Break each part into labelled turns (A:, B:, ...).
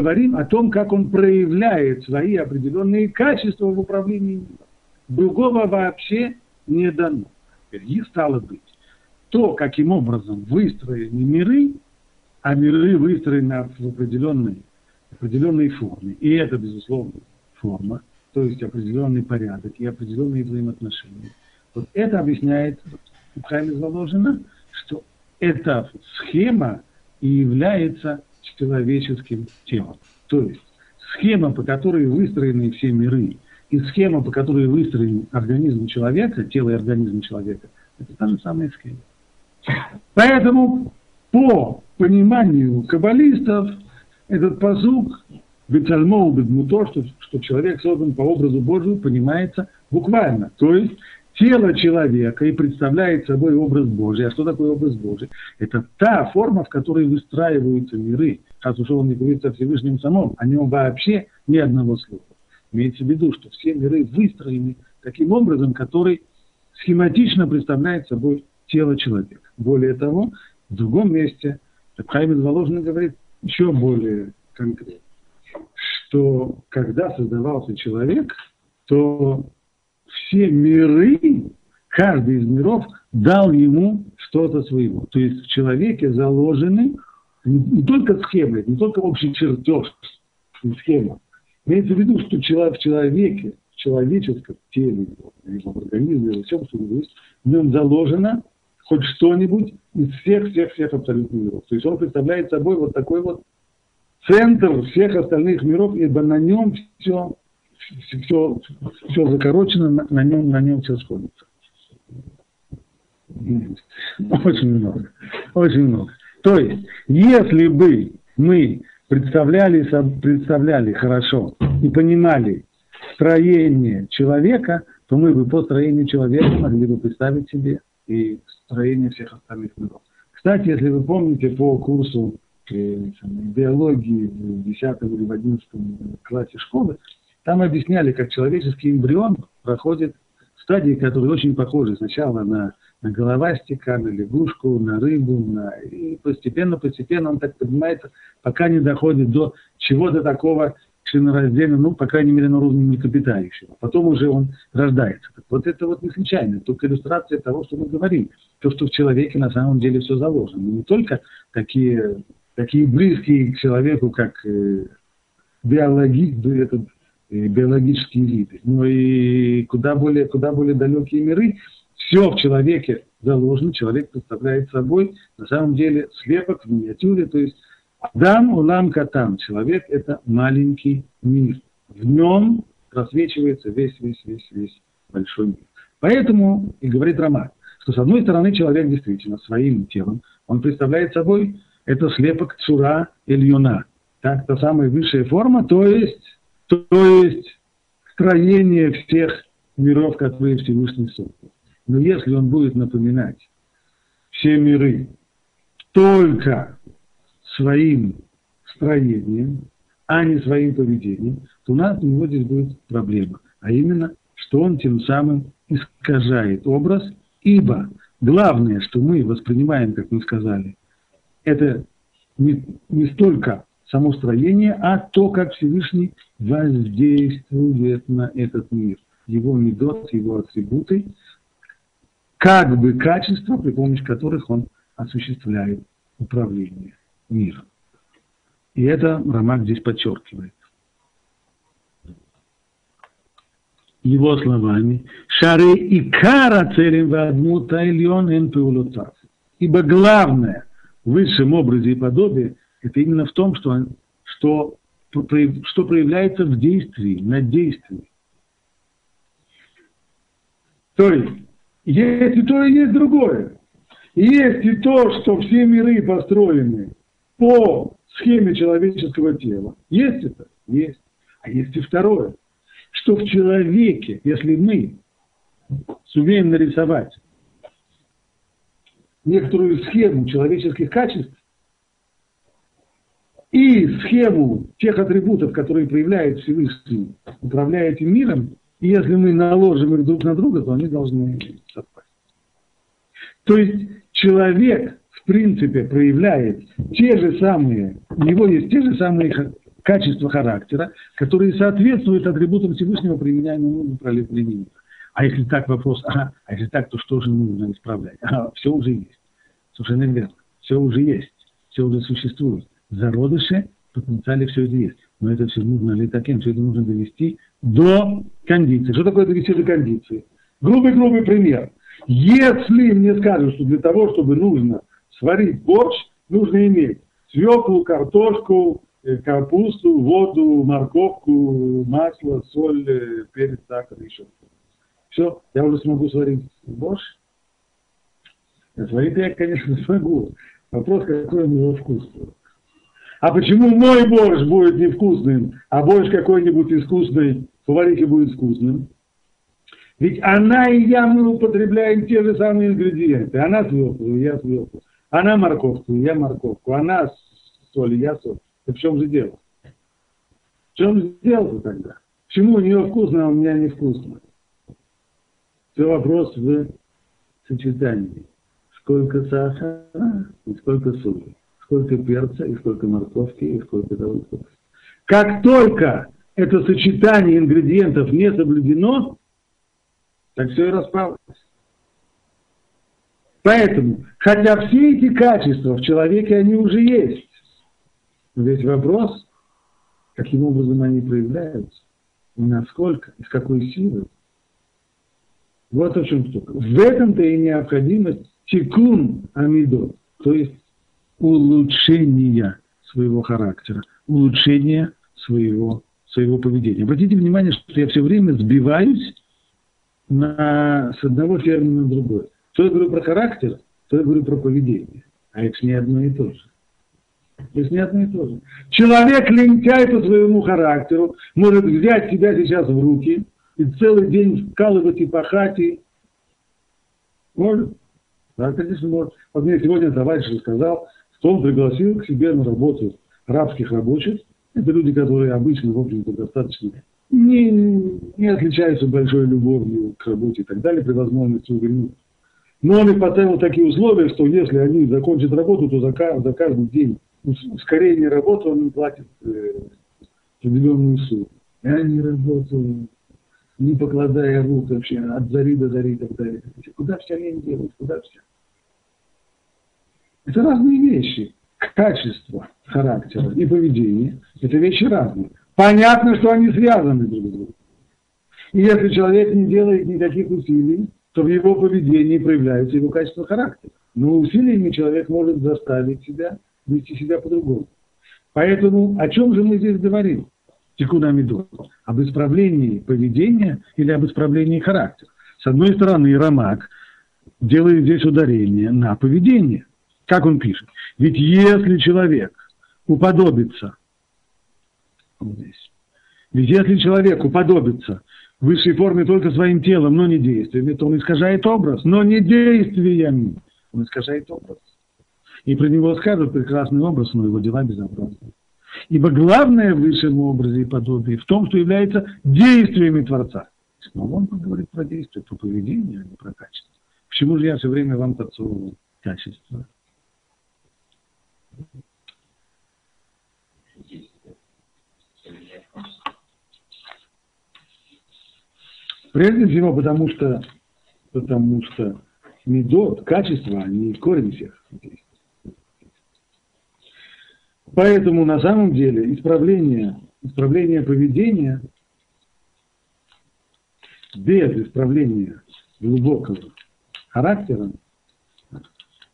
A: говорим о том, как он проявляет свои определенные качества в управлении миром. Другого вообще не дано. И стало быть, то, каким образом выстроены миры, а миры выстроены в определенной, определенной форме. И это, безусловно, форма, то есть определенный порядок и определенные взаимоотношения. Вот это объясняет Хайм заложено, что эта схема и является человеческим телом. То есть схема, по которой выстроены все миры, и схема, по которой выстроен организм человека, тело и организм человека, это та же самая схема. Поэтому по пониманию каббалистов этот позук Бецальмоу Бедмуто, что, что человек создан по образу Божию, понимается буквально. То есть тело человека и представляет собой образ Божий. А что такое образ Божий? Это та форма, в которой выстраиваются миры. Раз уж он не говорит о Всевышнем самом, о нем вообще ни одного слова. Имеется в виду, что все миры выстроены таким образом, который схематично представляет собой тело человека. Более того, в другом месте Хайм Заложный говорит еще более конкретно, что когда создавался человек, то все миры, каждый из миров дал ему что-то своего. То есть в человеке заложены не только схемы, не только общий чертеж, схема. Имеется в виду, что в человеке, в человеческом теле, в организме, во всем, что есть, в нем заложено хоть что-нибудь из всех-всех-всех абсолютных миров. То есть он представляет собой вот такой вот центр всех остальных миров, ибо на нем все все, все закорочено, на, нем, на нем все сходится. Очень много. Очень много. То есть, если бы мы представляли, представляли хорошо и понимали строение человека, то мы бы по строению человека могли бы представить себе и строение всех остальных миров. Кстати, если вы помните по курсу э, биологии в 10 или в 11 классе школы, там объясняли, как человеческий эмбрион проходит стадии, которые очень похожи сначала на, на головастика, на лягушку, на рыбу, на... и постепенно-постепенно он так поднимается, пока не доходит до чего-то такого членораздельного, ну, по крайней мере, на уровне млекопитающего. Потом уже он рождается. Так вот это вот не случайно, только иллюстрация того, что мы говорим. То, что в человеке на самом деле все заложено. Не только такие, такие близкие к человеку, как э, биологи, этот биологические виды, но и куда более, куда более далекие миры. Все в человеке заложено, человек представляет собой на самом деле слепок в миниатюре, то есть Адам улам катан, человек это маленький мир. В нем просвечивается весь, весь, весь, весь большой мир. Поэтому и говорит Роман, что с одной стороны человек действительно своим телом, он представляет собой это слепок Цура Ильюна, так, та самая высшая форма, то есть то есть строение всех миров, которые Всевышний создал. Но если он будет напоминать все миры только своим строением, а не своим поведением, то у нас у него здесь будет проблема. А именно, что он тем самым искажает образ, ибо главное, что мы воспринимаем, как мы сказали, это не, не столько само строение, а то, как Всевышний воздействует на этот мир. Его медот, его атрибуты, как бы качества, при помощи которых он осуществляет управление миром. И это Рамак здесь подчеркивает. Его словами, «Шары и кара целим вадмута ильон эн Ибо главное в высшем образе и подобии это именно в том, что, что, что проявляется в действии, на действии. То есть, есть и то, и есть другое. Есть и то, что все миры построены по схеме человеческого тела. Есть это? Есть. А есть и второе, что в человеке, если мы сумеем нарисовать некоторую схему человеческих качеств, и схему тех атрибутов, которые проявляет Всевышний, управляя этим миром, и если мы наложим их друг на друга, то они должны совпасть. То есть человек, в принципе, проявляет те же самые, у него есть те же самые качества характера, которые соответствуют атрибутам Всевышнего, применяемым в А если так вопрос, ага, а если так, то что же нужно исправлять? Ага, все уже есть. Совершенно верно. Все уже есть. Все уже существует. Зародыши, потенциале все это есть. Но это все нужно ли таким, все это нужно довести до кондиции. Что такое довести до кондиции? Грубый-грубый пример. Если мне скажут, что для того, чтобы нужно сварить борщ, нужно иметь свеклу, картошку, э, капусту, воду, морковку, масло, соль, э, перец, сахар, еще. Все, я уже смогу сварить борщ. Сварить я, конечно, смогу. Вопрос, какой у него вкус. А почему мой борщ будет невкусным, а борщ какой-нибудь искусный, поварихе будет вкусным? Ведь она и я, мы употребляем те же самые ингредиенты. Она свеклу, я свеклу. Она морковку, я морковку. Она соль, я соль. Так в чем же дело? В чем дело тогда? Почему у нее вкусно, а у меня невкусно? Все вопрос в сочетании. Сколько сахара и сколько соли. Сколько перца и сколько морковки и сколько того. Как только это сочетание ингредиентов не соблюдено, так все и распалось. Поэтому, хотя все эти качества в человеке, они уже есть, весь вопрос, каким образом они проявляются, и насколько, и с какой силой. Вот о чем штука. В этом-то и необходимость тикун амидот, то есть улучшение своего характера, улучшение своего, своего поведения. Обратите внимание, что я все время сбиваюсь на, с одного термина на другой. То я говорю про характер, то я говорю про поведение. А это не одно и то же. Это не одно и то же. Человек лентяй по своему характеру может взять себя сейчас в руки и целый день вкалывать и пахать. И... Может. Да, конечно, может. Вот мне сегодня товарищ рассказал, он пригласил к себе на работу рабских рабочих. Это люди, которые обычно, в общем-то, достаточно не, не отличаются большой любовью к работе и так далее, при возможности увернуть. Но он и поставил такие условия, что если они закончат работу, то за, за каждый день ускорение работы он им платит э, определенную сумму. И они работают, не покладая рук вообще, от зари до зари и так далее. Куда все лень делать, куда все? Это разные вещи. Качество характера и поведения – это вещи разные. Понятно, что они связаны друг с другом. И если человек не делает никаких усилий, то в его поведении проявляется его качество характера. Но усилиями человек может заставить себя вести себя по-другому. Поэтому о чем же мы здесь говорим? Тикунамиду. Об исправлении поведения или об исправлении характера. С одной стороны, Рамак делает здесь ударение на поведение. Как он пишет? Ведь если человек уподобится, здесь, ведь если человек уподобится высшей форме только своим телом, но не действиями, то он искажает образ, но не действиями. Он искажает образ. И про него скажут прекрасный образ, но его дела безобразны. Ибо главное в высшем образе и подобии в том, что является действиями Творца. Но он говорит про действие, про поведение, а не про качество. Почему же я все время вам подсовываю качество? Прежде всего, потому что, потому что медот, качество, они корень всех. Поэтому на самом деле исправление, исправление поведения без исправления глубокого характера,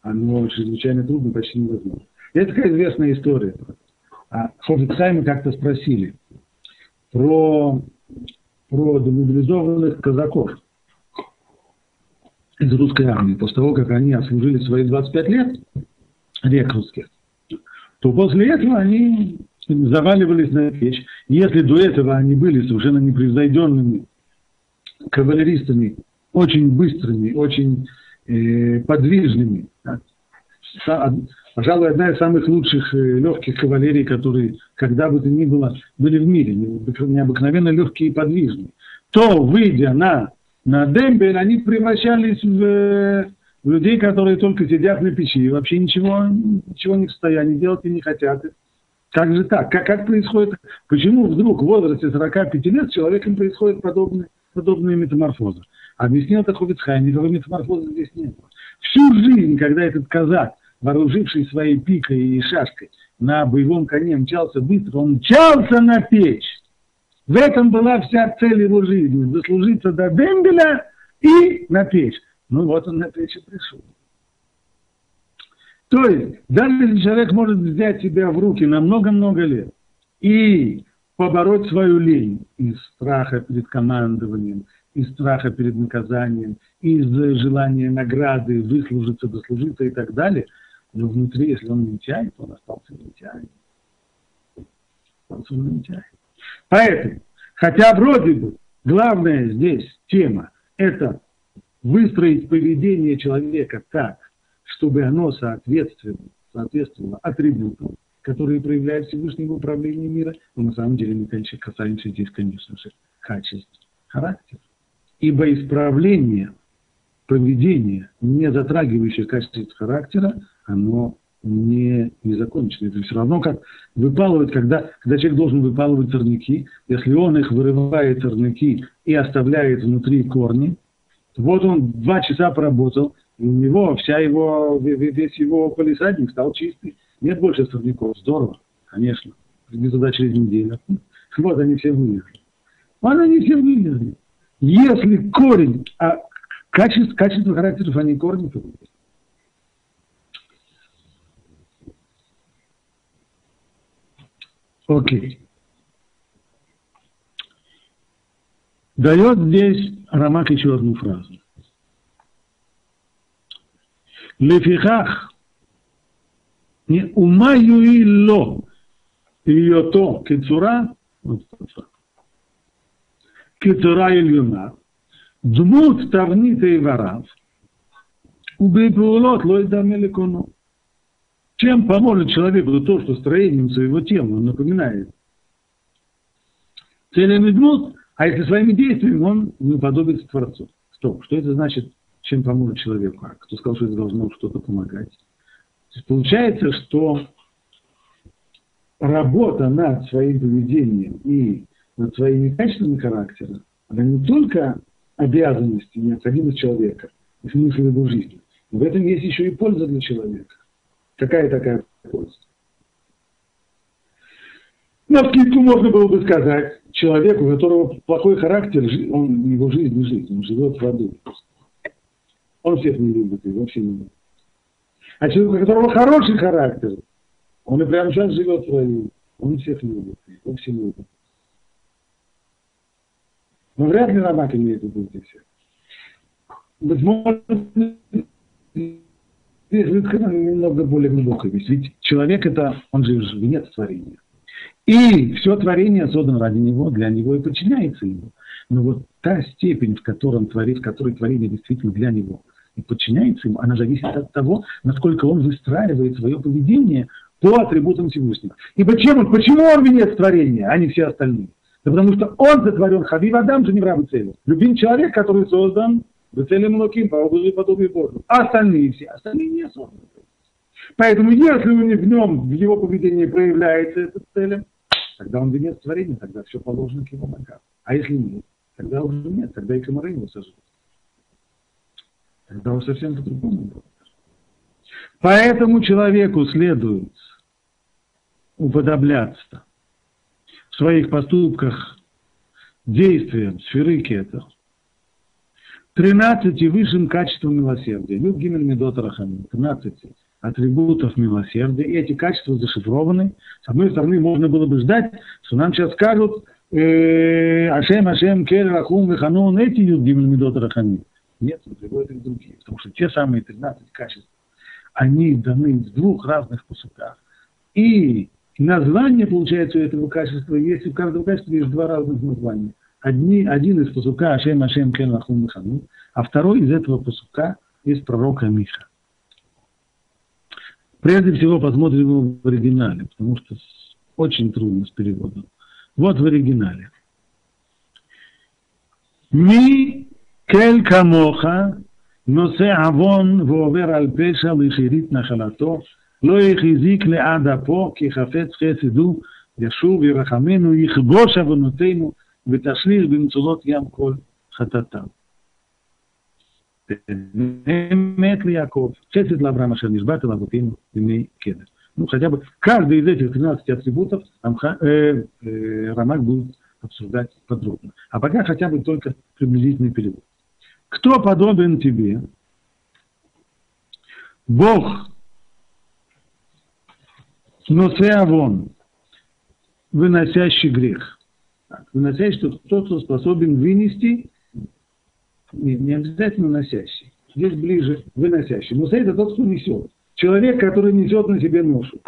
A: оно чрезвычайно трудно, почти невозможно. Это такая известная история. А Хофицхайма как-то спросили про про демобилизованных казаков из русской армии, после того, как они отслужили свои 25 лет рекрутских, то после этого они заваливались на печь. Если до этого они были совершенно непревзойденными кавалеристами, очень быстрыми, очень э, подвижными, пожалуй, одна из самых лучших э, легких кавалерий, которые когда бы то ни было были в мире, необыкновенно легкие и подвижные, то, выйдя на, на дембель, они превращались в, в людей, которые только сидят на печи и вообще ничего, ничего не в состоянии делать и не хотят. Как же так? Как, как происходит? Почему вдруг в возрасте 45 лет с человеком происходит подобные, подобные метаморфозы? Объяснил это Хувицхай, никакой метаморфозы здесь нет. Всю жизнь, когда этот казак, вооруживший своей пикой и шашкой, на боевом коне мчался быстро, он мчался на печь. В этом была вся цель его жизни, заслужиться до дембеля и на печь. Ну вот он на печь и пришел. То есть, даже если человек может взять себя в руки на много-много лет и побороть свою лень из страха перед командованием, из страха перед наказанием, из желания награды, выслужиться, дослужиться и так далее, но внутри, если он лентяй, то он остался лентяем. Остался лентяй. Поэтому, хотя вроде бы главная здесь тема – это выстроить поведение человека так, чтобы оно соответствовало, соответствовало атрибутам, которые проявляют Всевышнего управления мира, но на самом деле мы конечно, касаемся здесь, конечно же, качеств характера. Ибо исправление поведения, не затрагивающее качеств характера, оно не, не закончено. Это все равно, как выпалывать, когда, когда человек должен выпалывать сорняки, если он их вырывает сорняки и оставляет внутри корни, вот он два часа поработал, и у него вся его, весь его полисадник стал чистый. Нет больше сорняков. Здорово, конечно. Приди туда через неделю. Вот они все вылезли. Вот они все вылезли. Если корень, а качество, качество характеров, а не корни, то Окей. Дает здесь Рамак еще одну фразу. Лефихах не умаю и ло ее то кицура, вот, Кетура Ильюна, дмут Тавнита и Варав, Убейпулот Лойда Меликону. Чем поможет человеку то, что строением своего тела он напоминает? Целями дмут, а если своими действиями он не подобится Творцу. Стоп, что это значит, чем поможет человеку? А кто сказал, что это должно что-то помогать? То есть получается, что работа над своим поведением и над своими качествами характера, она не только обязанность и необходимость человека, и смысл его жизни. В этом есть еще и польза для человека. Какая такая польза? На скидку можно было бы сказать человеку, у которого плохой характер, он, его жизнь не жизнь, он живет в аду. Он всех не любит и вообще не любит. А человек, у которого хороший характер, он и прямо сейчас живет в раю, он всех любит, он все любит. Но вряд ли Рамак имеет в виду здесь. Быть может, здесь немного более глубокая вещь. Ведь человек это, он же венец творения. И все творение создано ради него, для него и подчиняется ему. Но вот та степень, в, котором творит, в которой творение действительно для него – и подчиняется ему, она зависит от того, насколько он выстраивает свое поведение по атрибутам Всевышнего. Ибо чем он, почему он венец творения, а не все остальные? Да потому что он затворен Хавив Адам, же не в цели. Любим человек, который создан в цели Луким, по образу и подобию Божьему. А остальные все, остальные не созданы. Поэтому если в нем, в его поведении проявляется эта цель, тогда он венец творения, тогда все положено к его ногам. А если нет, тогда уже нет, тогда и комары его сожрут. Тогда он совсем по-другому будет. Поэтому человеку следует уподобляться своих поступках действиям сферы кетер, 13 высшим качеством милосердия. Люд Гимель Медот Рахамин. 13 атрибутов милосердия. И эти качества зашифрованы. С одной стороны, можно было бы ждать, что нам сейчас скажут э, Ашем, Ашем, Кель, Рахум, Веханун, эти Юд Гимель Медот. Нет, он приводит их другие. Потому что те самые 13 качеств, они даны в двух разных посуках. И название, получается, у этого качества есть. У каждого качества есть два разных названия. Одни, один из пасука Ашем Ашем Кен Лахум Михану, а второй из этого пасука из пророка Миха. Прежде всего посмотрим его в оригинале, потому что очень трудно с переводом. Вот в оригинале. Ми кель камоха, носе авон вовер аль пеша лиширит нахалато, לא החזיק לעד אפו, כי חפץ חסד הוא, ישוב ירחמנו, יכבוש עוונותינו, ותשליך במצולות ים כל חטאתם. אמת ליעקב, חסד לאברהם אשר נשבעת לאבותינו בימי קדם. Ну, хотя бы каждый из этих 13 атрибутов Амха, э, э, Рамак будет обсуждать подробно. А пока хотя бы только приблизительный перевод. Кто подобен тебе? Бог, Ноцеавон, выносящий грех. Так, выносящий тот, кто способен вынести, не, не обязательно носящий, здесь ближе выносящий. Носе это тот, кто несет. Человек, который несет на себе ношу.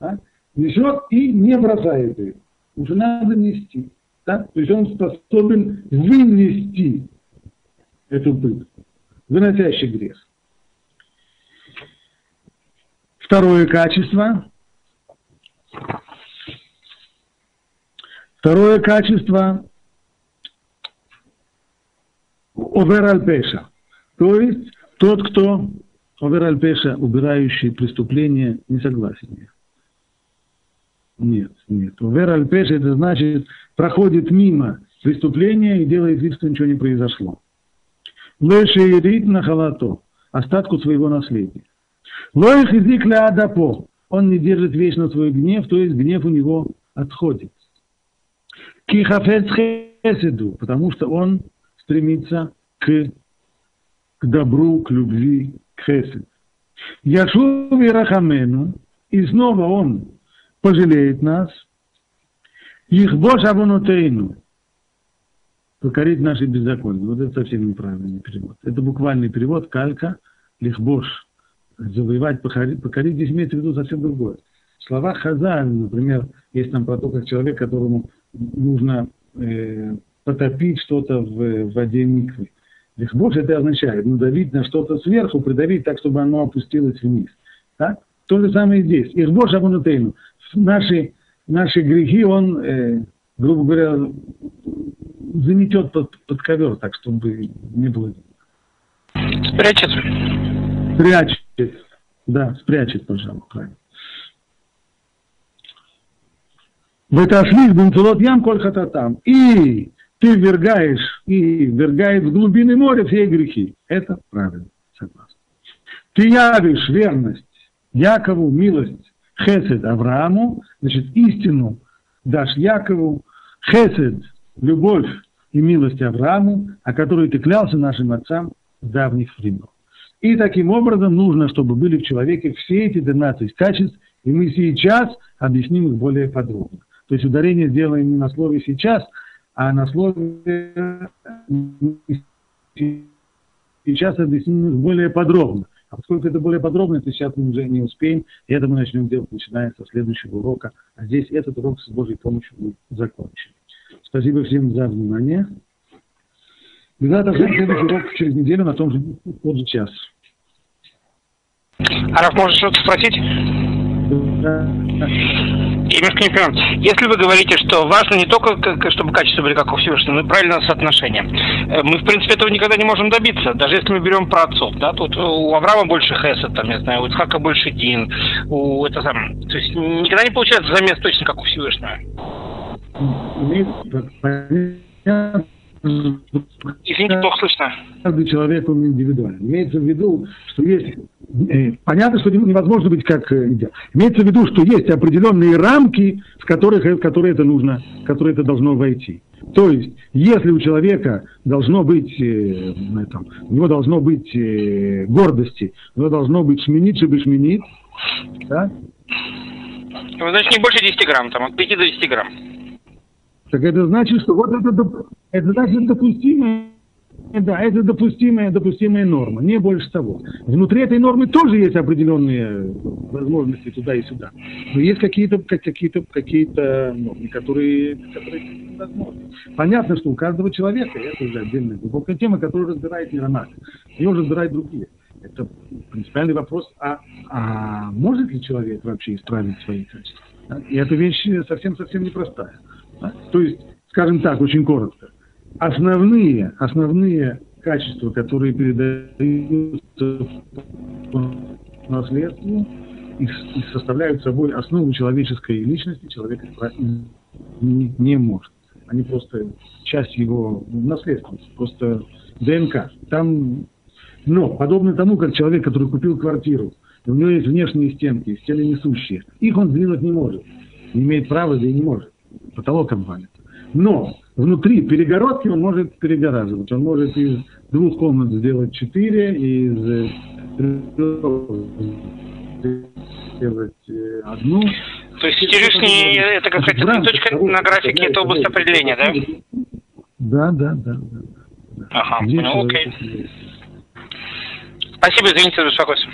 A: А? Несет и не бросает ее. Уже надо нести. Да? То есть он способен вынести эту пытку, выносящий грех. Второе качество. Второе качество овер пеша. То есть тот, кто овер пеша, убирающий преступление, не согласен. Нет, нет. Овер пеша это значит проходит мимо преступления и делает вид, что ничего не произошло. Лешеирит на халато, остатку своего наследия. Лоих язык адапо, он не держит вечно свой гнев, то есть гнев у него отходит. Кихафец хеседу, потому что он стремится к, к добру, к любви, к хесед. Яшув и Рахамену, и снова он пожалеет нас, их Бош Авонотейну, покорить наши беззакония. Вот это совсем неправильный перевод. Это буквальный перевод калька, лихбош, завоевать, покорить, покорить здесь имеется в виду совсем другое. Слова хазаль, например, есть там про то, как человек, которому нужно э, потопить что-то в, в воде миквы. Лихбош это означает надавить на что-то сверху, придавить так, чтобы оно опустилось вниз. Так? То же самое и здесь. Ихбош абунутейну. Наши, наши грехи он, э, грубо говоря, заметет под, под ковер, так, чтобы не было.
B: Спрячет.
A: Спрячет. Да, спрячет, пожалуй, правильно. В ошли бенцелот ям коль там. И ты ввергаешь и ввергаешь в глубины моря все грехи. Это правильно, согласен. Ты явишь верность Якову, милость, хесед Аврааму, значит, истину дашь Якову, хесед, любовь и милость Аврааму, о которой ты клялся нашим отцам давних времен. И таким образом нужно, чтобы были в человеке все эти 12 качеств, и мы сейчас объясним их более подробно. То есть ударение сделаем не на слове «сейчас», а на слове «сейчас» объясним их более подробно. А поскольку это более подробно, то сейчас мы уже не успеем, и это мы начнем делать, начиная со следующего урока. А здесь этот урок с Божьей помощью будет закончен. Спасибо всем за внимание. Безат Ашем, следующий урок через неделю на том же, тот же час.
B: Араф, может что-то спросить?
A: Да.
B: Немножко не понимаю. Если вы говорите, что важно не только, чтобы качество были как у Всевышнего, но и правильное соотношение. Э, мы, в принципе, этого никогда не можем добиться. Даже если мы берем про отцов, да, тут у Авраама больше Хеса, там, не знаю, у Ицхака больше Дин, у это сам. То есть никогда не получается замес точно как у Всевышнего. Извините, плохо слышно.
A: Каждый человек, он индивидуален. Имеется в виду, что есть... Э, понятно, что невозможно быть как э, идеал. Имеется в виду, что есть определенные рамки, в которых, в которые это нужно, в которые это должно войти. То есть, если у человека должно быть, э, этом, у него должно быть э, гордости, у него должно быть шминит, шибишминит, да?
B: Значит, не больше 10 грамм, там, от 5 до 10 грамм.
A: Так это значит, что вот это, это значит допустимое, да, это допустимая, допустимая норма, не больше того. Внутри этой нормы тоже есть определенные возможности туда и сюда. Но есть какие-то какие-то какие-то нормы, которые, которые невозможны. Понятно, что у каждого человека, это уже отдельная глубокая тема, которую разбирает Миронат. Ее разбирают другие. Это принципиальный вопрос, а, а может ли человек вообще исправить свои качества? И эта вещь совсем-совсем непростая. То есть, скажем так, очень коротко, основные, основные качества, которые передаются по наследству, и составляют собой основу человеческой личности, человек не, не может. Они просто часть его наследственности, просто ДНК. Там, но подобно тому, как человек, который купил квартиру, у него есть внешние стенки, стены несущие, их он сдвинуть не может, не имеет права, да и не может. Потолок обвалит. Но внутри перегородки он может перегораживать. Он может из двух комнат сделать четыре, из сделать э, одну.
B: То есть Кирюшни, это как сказать, точка на графике, это область определения, да?
A: Да, да, да. да.
B: Ага, ну окей. Спасибо, извините за беспокойство.